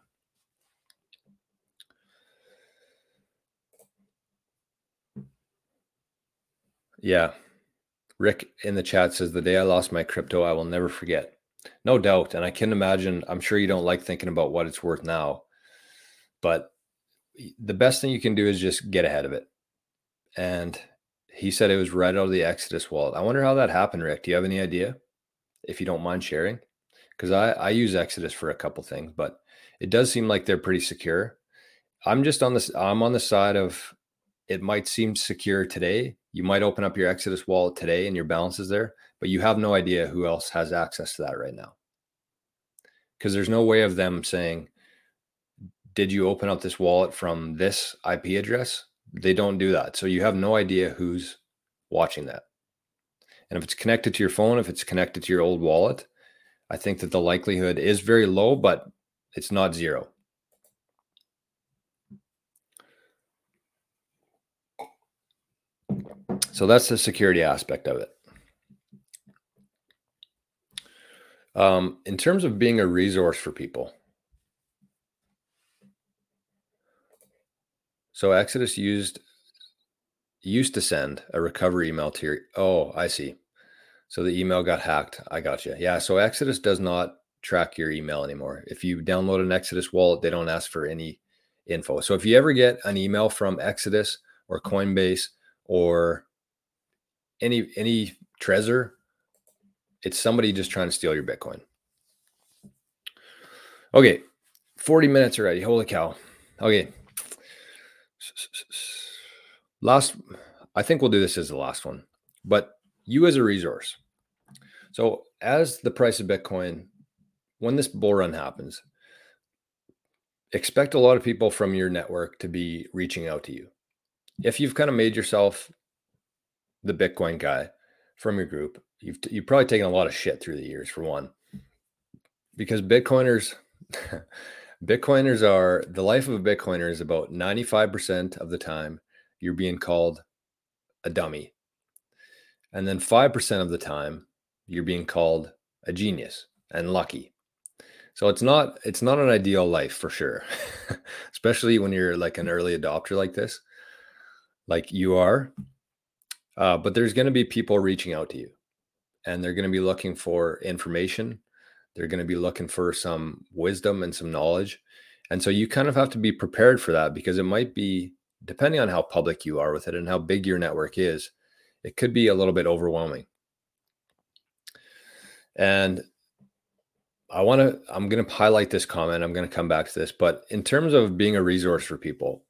Yeah. Rick in the chat says, The day I lost my crypto, I will never forget. No doubt. And I can imagine, I'm sure you don't like thinking about what it's worth now, but the best thing you can do is just get ahead of it. And he said it was right out of the Exodus wallet. I wonder how that happened, Rick. Do you have any idea? If you don't mind sharing? Because I, I use Exodus for a couple things, but it does seem like they're pretty secure. I'm just on this, I'm on the side of it might seem secure today. You might open up your Exodus wallet today and your balance is there, but you have no idea who else has access to that right now. Because there's no way of them saying, Did you open up this wallet from this IP address? They don't do that. So you have no idea who's watching that. And if it's connected to your phone, if it's connected to your old wallet, I think that the likelihood is very low, but it's not zero. So that's the security aspect of it. Um, in terms of being a resource for people, so Exodus used used to send a recovery email to your. Oh, I see. So the email got hacked. I got you. Yeah. So Exodus does not track your email anymore. If you download an Exodus wallet, they don't ask for any info. So if you ever get an email from Exodus or Coinbase or any any Trezor, it's somebody just trying to steal your Bitcoin. Okay, 40 minutes already. Holy cow. Okay. Last, I think we'll do this as the last one, but you as a resource. So, as the price of Bitcoin, when this bull run happens, expect a lot of people from your network to be reaching out to you. If you've kind of made yourself the Bitcoin guy from your group, you've you've probably taken a lot of shit through the years for one, because Bitcoiners, Bitcoiners are the life of a Bitcoiner is about ninety five percent of the time you're being called a dummy, and then five percent of the time you're being called a genius and lucky. So it's not it's not an ideal life for sure, especially when you're like an early adopter like this, like you are. Uh, but there's going to be people reaching out to you and they're going to be looking for information. They're going to be looking for some wisdom and some knowledge. And so you kind of have to be prepared for that because it might be, depending on how public you are with it and how big your network is, it could be a little bit overwhelming. And I want to, I'm going to highlight this comment. I'm going to come back to this. But in terms of being a resource for people,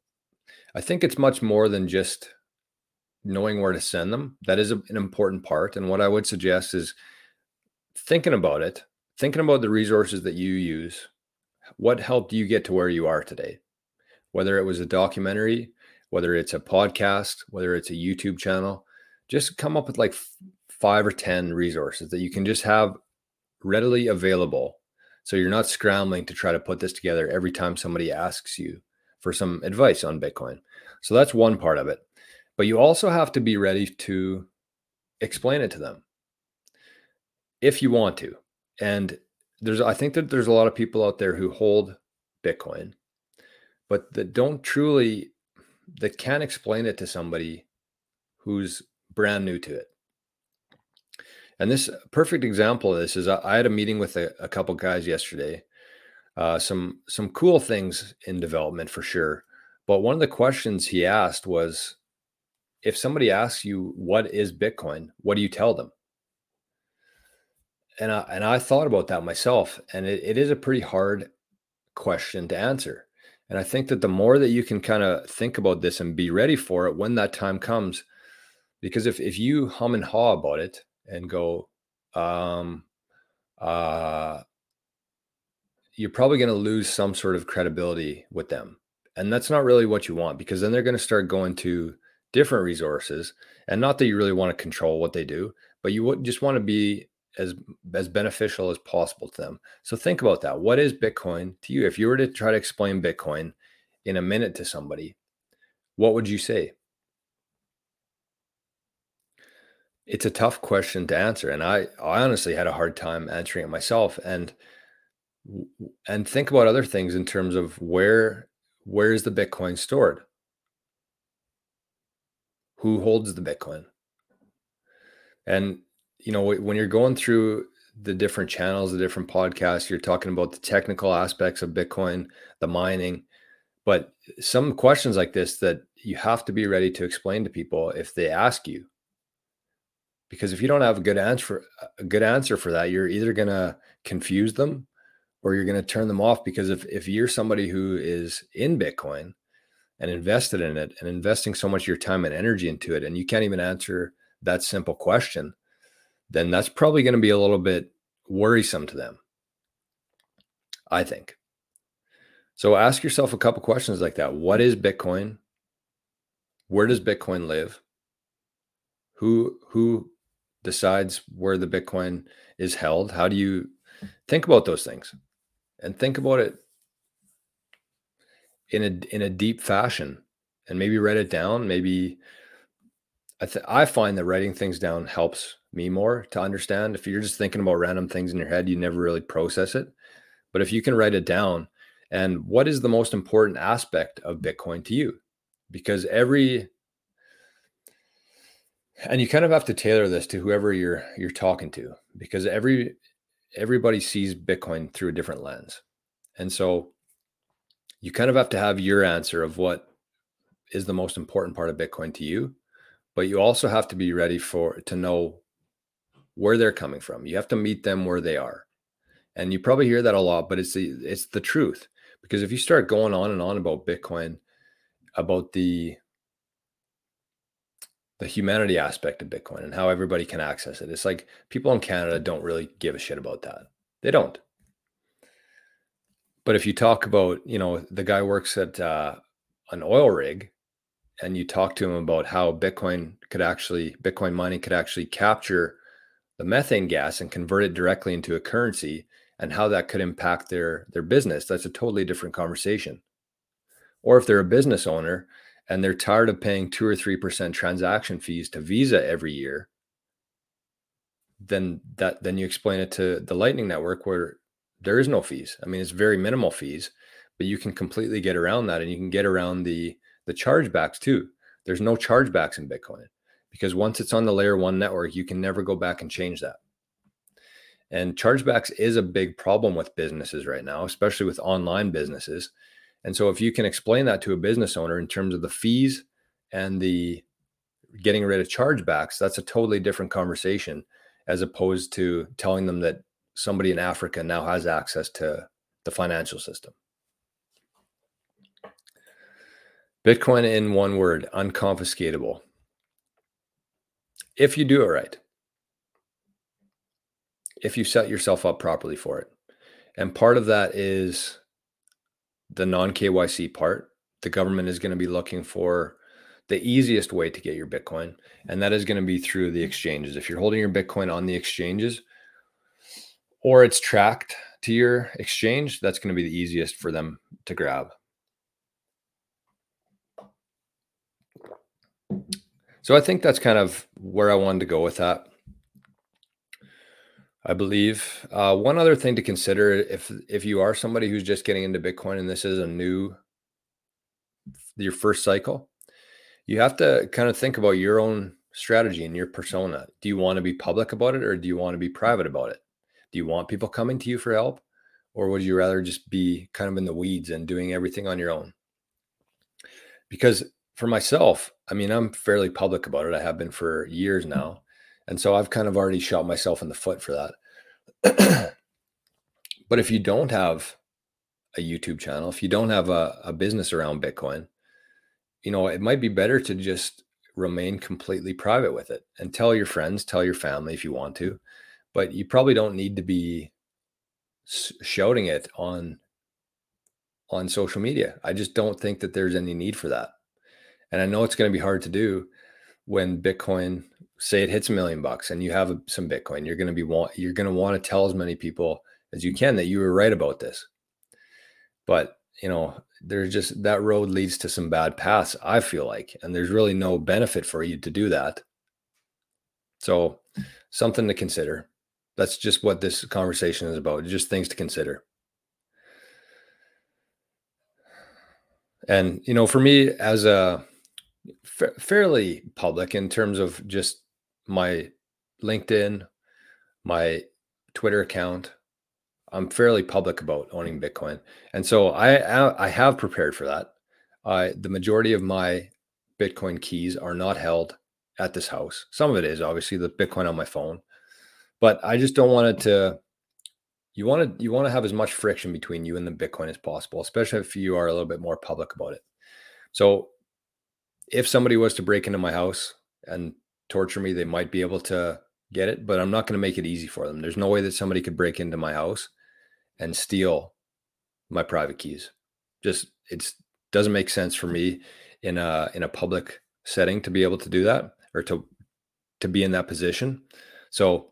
I think it's much more than just knowing where to send them. That is a, an important part. And what I would suggest is thinking about it, thinking about the resources that you use. What helped you get to where you are today? Whether it was a documentary, whether it's a podcast, whether it's a YouTube channel, just come up with like five or 10 resources that you can just have readily available. So you're not scrambling to try to put this together every time somebody asks you for some advice on Bitcoin. So that's one part of it but you also have to be ready to explain it to them if you want to. And there's, I think that there's a lot of people out there who hold Bitcoin, but that don't truly, that can't explain it to somebody who's brand new to it. And this perfect example of this is I, had a meeting with a, a couple guys yesterday. Uh, some some cool things in development for sure. But one of the questions he asked was, if somebody asks you what is Bitcoin, what do you tell them? And I, and I thought about that myself, and it, it is a pretty hard question to answer. And I think that the more that you can kind of think about this and be ready for it when that time comes, because if if you hum and haw about it and go, um, uh, you're probably going to lose some sort of credibility with them, and that's not really what you want because then they're going to start going to different resources and not that you really want to control what they do but you just want to be as as beneficial as possible to them. So think about that what is bitcoin to you? If you were to try to explain bitcoin in a minute to somebody what would you say? It's a tough question to answer and i i honestly had a hard time answering it myself and and think about other things in terms of where where is the bitcoin stored who holds the Bitcoin. And you know, when you're going through the different channels, the different podcasts, you're talking about the technical aspects of Bitcoin, the mining, but some questions like this that you have to be ready to explain to people if they ask you. Because if you don't have a good answer a good answer for that, you're either going to confuse them or you're going to turn them off because if if you're somebody who is in Bitcoin and invested in it and investing so much of your time and energy into it, and you can't even answer that simple question, then that's probably going to be a little bit worrisome to them. I think. So ask yourself a couple questions like that. What is Bitcoin? Where does Bitcoin live? Who who decides where the Bitcoin is held? How do you think about those things? And think about it in a in a deep fashion and maybe write it down, maybe I th- I find that writing things down helps me more to understand. If you're just thinking about random things in your head, you never really process it. But if you can write it down, and what is the most important aspect of Bitcoin to you? Because every and you kind of have to tailor this to whoever you're you're talking to because every everybody sees Bitcoin through a different lens. And so you kind of have to have your answer of what is the most important part of Bitcoin to you, but you also have to be ready for to know where they're coming from. You have to meet them where they are. And you probably hear that a lot, but it's the it's the truth. Because if you start going on and on about Bitcoin, about the the humanity aspect of Bitcoin and how everybody can access it. It's like people in Canada don't really give a shit about that. They don't. But if you talk about, you know, the guy works at uh, an oil rig and you talk to him about how Bitcoin could actually, Bitcoin mining could actually capture the methane gas and convert it directly into a currency and how that could impact their their business that's a totally different conversation or if they're a business owner and they're tired of paying 2 or 3% transaction fees to visa every year then that then you explain it to the lightning network where there is no fees i mean it's very minimal fees but you can completely get around that and you can get around the the chargebacks too there's no chargebacks in bitcoin because once it's on the layer one network, you can never go back and change that. And chargebacks is a big problem with businesses right now, especially with online businesses. And so if you can explain that to a business owner in terms of the fees and the getting rid of chargebacks, that's a totally different conversation as opposed to telling them that somebody in Africa now has access to the financial system. Bitcoin in one word, unconfiscatable if you do it right, if you set yourself up properly for it. And part of that is the non KYC part. The government is going to be looking for the easiest way to get your Bitcoin, and that is going to be through the exchanges. If you're holding your Bitcoin on the exchanges or it's tracked to your exchange, that's going to be the easiest for them to grab. So I think that's kind of where I wanted to go with that. I believe uh, one other thing to consider if if you are somebody who's just getting into Bitcoin and this is a new your first cycle, you have to kind of think about your own strategy and your persona. Do you want to be public about it or do you want to be private about it? Do you want people coming to you for help or would you rather just be kind of in the weeds and doing everything on your own? Because for myself, I mean, I'm fairly public about it. I have been for years now. And so I've kind of already shot myself in the foot for that. but if you don't have a YouTube channel, if you don't have a, a business around Bitcoin, you know, it might be better to just remain completely private with it and tell your friends, tell your family if you want to, but you probably don't need to be shouting it on on social media. I just don't think that there's any need for that. And I know it's going to be hard to do when Bitcoin, say it hits a million bucks and you have some Bitcoin, you're going to be want, you're going to want to tell as many people as you can that you were right about this. But, you know, there's just that road leads to some bad paths, I feel like, and there's really no benefit for you to do that. So, something to consider. That's just what this conversation is about, just things to consider. And, you know, for me as a fairly public in terms of just my LinkedIn, my Twitter account. I'm fairly public about owning Bitcoin, and so I I have prepared for that. The majority of my Bitcoin keys are not held at this house. Some of it is obviously the Bitcoin on my phone, but I just don't want it to. You want to you want to have as much friction between you and the Bitcoin as possible, especially if you are a little bit more public about it. So if somebody was to break into my house and torture me, they might be able to get it, but I'm not going to make it easy for them. There's no way that somebody could break into my house and steal my private keys. Just it's doesn't make sense for me in a in a public setting to be able to do that or to to be in that position. So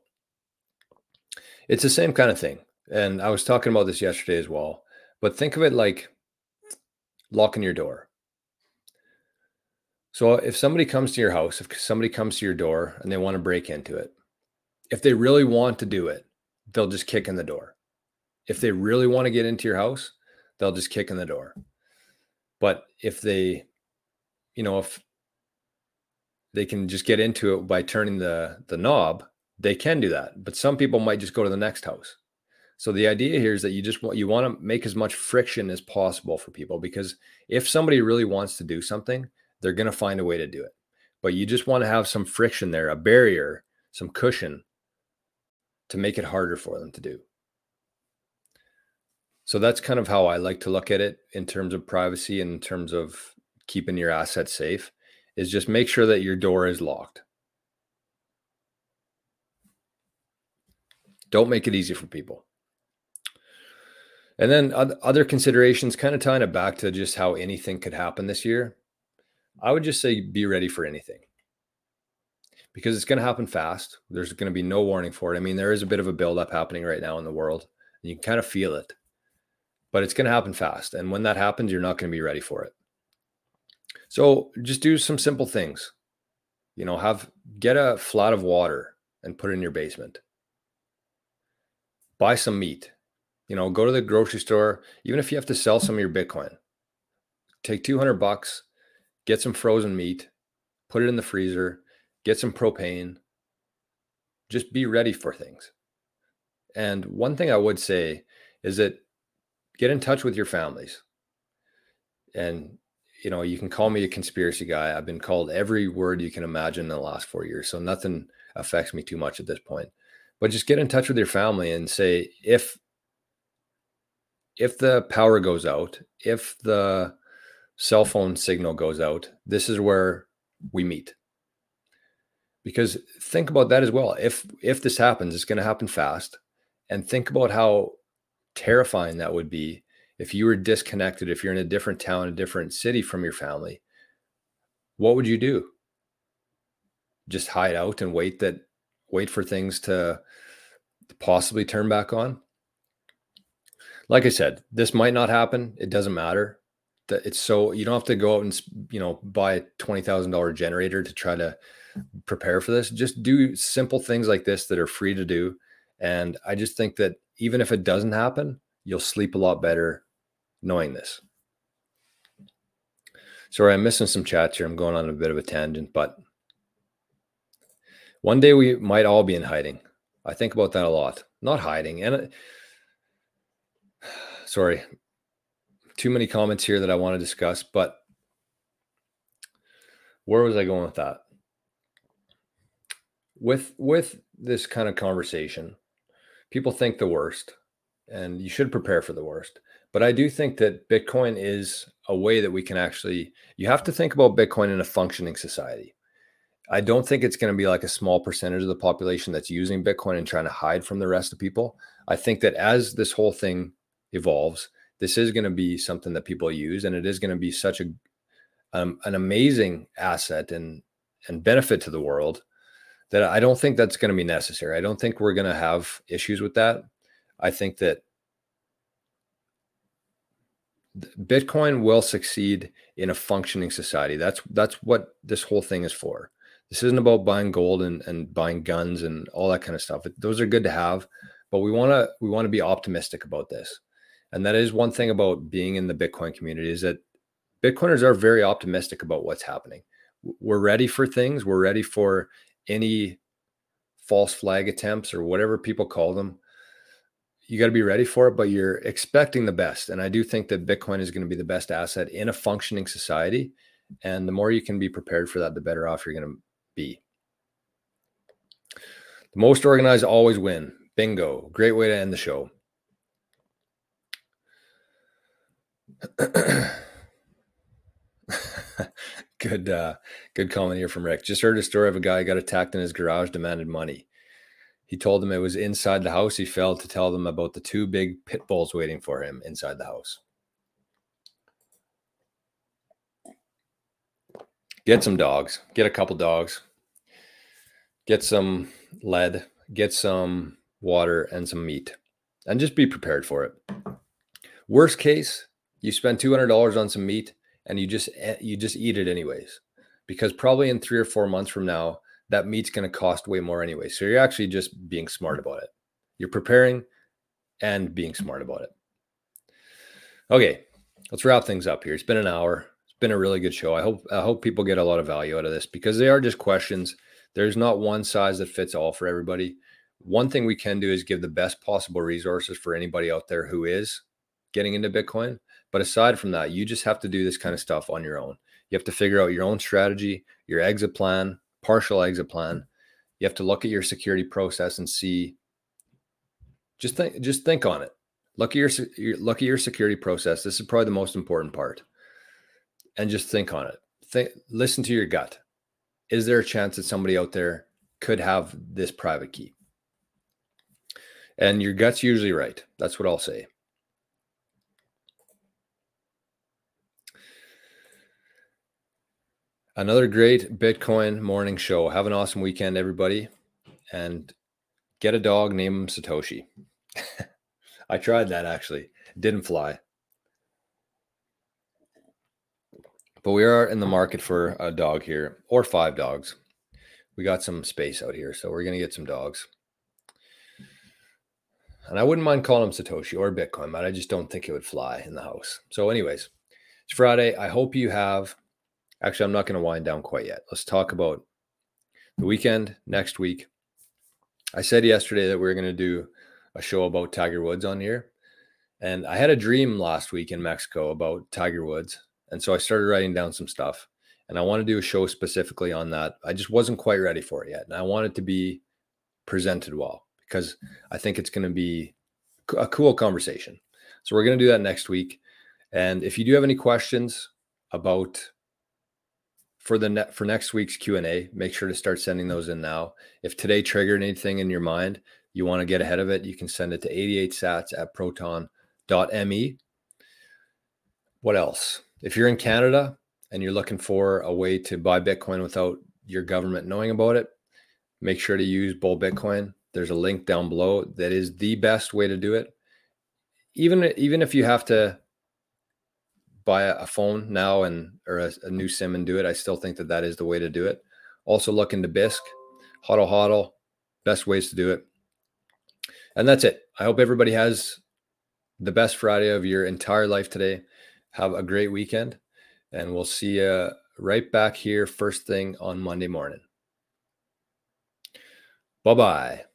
it's the same kind of thing. And I was talking about this yesterday as well. But think of it like locking your door. So if somebody comes to your house, if somebody comes to your door and they want to break into it, if they really want to do it, they'll just kick in the door. If they really want to get into your house, they'll just kick in the door. But if they, you know, if they can just get into it by turning the the knob, they can do that. But some people might just go to the next house. So the idea here is that you just want you want to make as much friction as possible for people because if somebody really wants to do something, they're going to find a way to do it. But you just want to have some friction there, a barrier, some cushion to make it harder for them to do. So that's kind of how I like to look at it in terms of privacy and in terms of keeping your assets safe is just make sure that your door is locked. Don't make it easy for people. And then other considerations, kind of tying it back to just how anything could happen this year. I would just say be ready for anything because it's going to happen fast. There's going to be no warning for it. I mean, there is a bit of a buildup happening right now in the world, and you can kind of feel it, but it's going to happen fast. And when that happens, you're not going to be ready for it. So just do some simple things. You know, have get a flat of water and put it in your basement. Buy some meat. You know, go to the grocery store, even if you have to sell some of your Bitcoin. Take 200 bucks, get some frozen meat, put it in the freezer, get some propane. Just be ready for things. And one thing I would say is that get in touch with your families. And you know, you can call me a conspiracy guy. I've been called every word you can imagine in the last 4 years, so nothing affects me too much at this point. But just get in touch with your family and say if if the power goes out, if the cell phone signal goes out, this is where we meet. Because think about that as well. If if this happens, it's going to happen fast. And think about how terrifying that would be if you were disconnected, if you're in a different town, a different city from your family. What would you do? Just hide out and wait that wait for things to possibly turn back on? Like I said, this might not happen. It doesn't matter that it's so you don't have to go out and you know buy a twenty thousand dollar generator to try to prepare for this. Just do simple things like this that are free to do, and I just think that even if it doesn't happen, you'll sleep a lot better knowing this. Sorry, I'm missing some chats here. I'm going on a bit of a tangent, but one day we might all be in hiding. I think about that a lot. Not hiding, and sorry, too many comments here that I want to discuss, but where was I going with that? With with this kind of conversation, people think the worst, and you should prepare for the worst. But I do think that Bitcoin is a way that we can actually you have to think about Bitcoin in a functioning society. I don't think it's going to be like a small percentage of the population that's using Bitcoin and trying to hide from the rest of people. I think that as this whole thing evolves, this is going to be something that people use, and it is going to be such a um, an amazing asset and and benefit to the world that I don't think that's going to be necessary. I don't think we're going to have issues with that. I think that Bitcoin will succeed in a functioning society. That's that's what this whole thing is for. This isn't about buying gold and, and buying guns and all that kind of stuff. Those are good to have, but we want to we want to be optimistic about this. And that is one thing about being in the Bitcoin community is that Bitcoiners are very optimistic about what's happening. We're ready for things. We're ready for any false flag attempts or whatever people call them. You got to be ready for it, but you're expecting the best. And I do think that Bitcoin is going to be the best asset in a functioning society. And the more you can be prepared for that, the better off you're going to be. The most organized always win. Bingo. Great way to end the show. good, uh, good comment here from Rick. Just heard a story of a guy got attacked in his garage, demanded money. He told them it was inside the house. He failed to tell them about the two big pit bulls waiting for him inside the house. Get some dogs. Get a couple dogs. Get some lead. Get some water and some meat. And just be prepared for it. Worst case, you spend $200 on some meat and you just eh, you just eat it anyways. Because probably in 3 or 4 months from now, that meat's going to cost way more anyway. So you're actually just being smart about it. You're preparing and being smart about it. Okay, let's wrap things up here. It's been an hour. It's been a really good show. I hope I hope people get a lot of value out of this because they are just questions. There's not one size that fits all for everybody. One thing we can do is give the best possible resources for anybody out there who is getting into Bitcoin. But aside from that, you just have to do this kind of stuff on your own. You have to figure out your own strategy, your exit plan, partial exit plan. You have to look at your security process and see. Just think, just think on it. Look at your, look at your security process. This is probably the most important part, and just think on it. Think, listen to your gut. Is there a chance that somebody out there could have this private key? And your gut's usually right. That's what I'll say. Another great Bitcoin morning show. Have an awesome weekend, everybody. And get a dog, name him Satoshi. I tried that actually. didn't fly. But we are in the market for a dog here, or five dogs. We got some space out here, so we're going to get some dogs. And I wouldn't mind calling him Satoshi or Bitcoin, but I just don't think it would fly in the house. So, anyways, it's Friday. I hope you have Actually, I'm not going to wind down quite yet. Let's talk about the weekend next week. I said yesterday that we are going to do a show about Tiger Woods on here. And I had a dream last week in Mexico about Tiger Woods. And so I started writing down some stuff. And I want to do a show specifically on that. I just wasn't quite ready for it yet. And I want it to be presented well because I think it's going to be a cool conversation. So we're going to do that next week. And if you do have any questions about for the net for next week's q&a make sure to start sending those in now. If today triggered anything in your mind you want to get ahead of it you can send it to 88sats at proton.me what else? If you're in canada and you're looking for a way to buy bitcoin without your government knowing about it make sure to use bull bitcoin. There's a link down below that is the best way to do it. Even even if you have to buy a, phone now and or a, a, new sim and do it. I still think that that is the way to do it. Also look into Bisq, Hodl Hodl, best ways to do it. And that's it. I hope everybody has the best Friday of your entire life today. Have a great weekend, and we'll see you right back here first thing on Monday morning. Bye bye.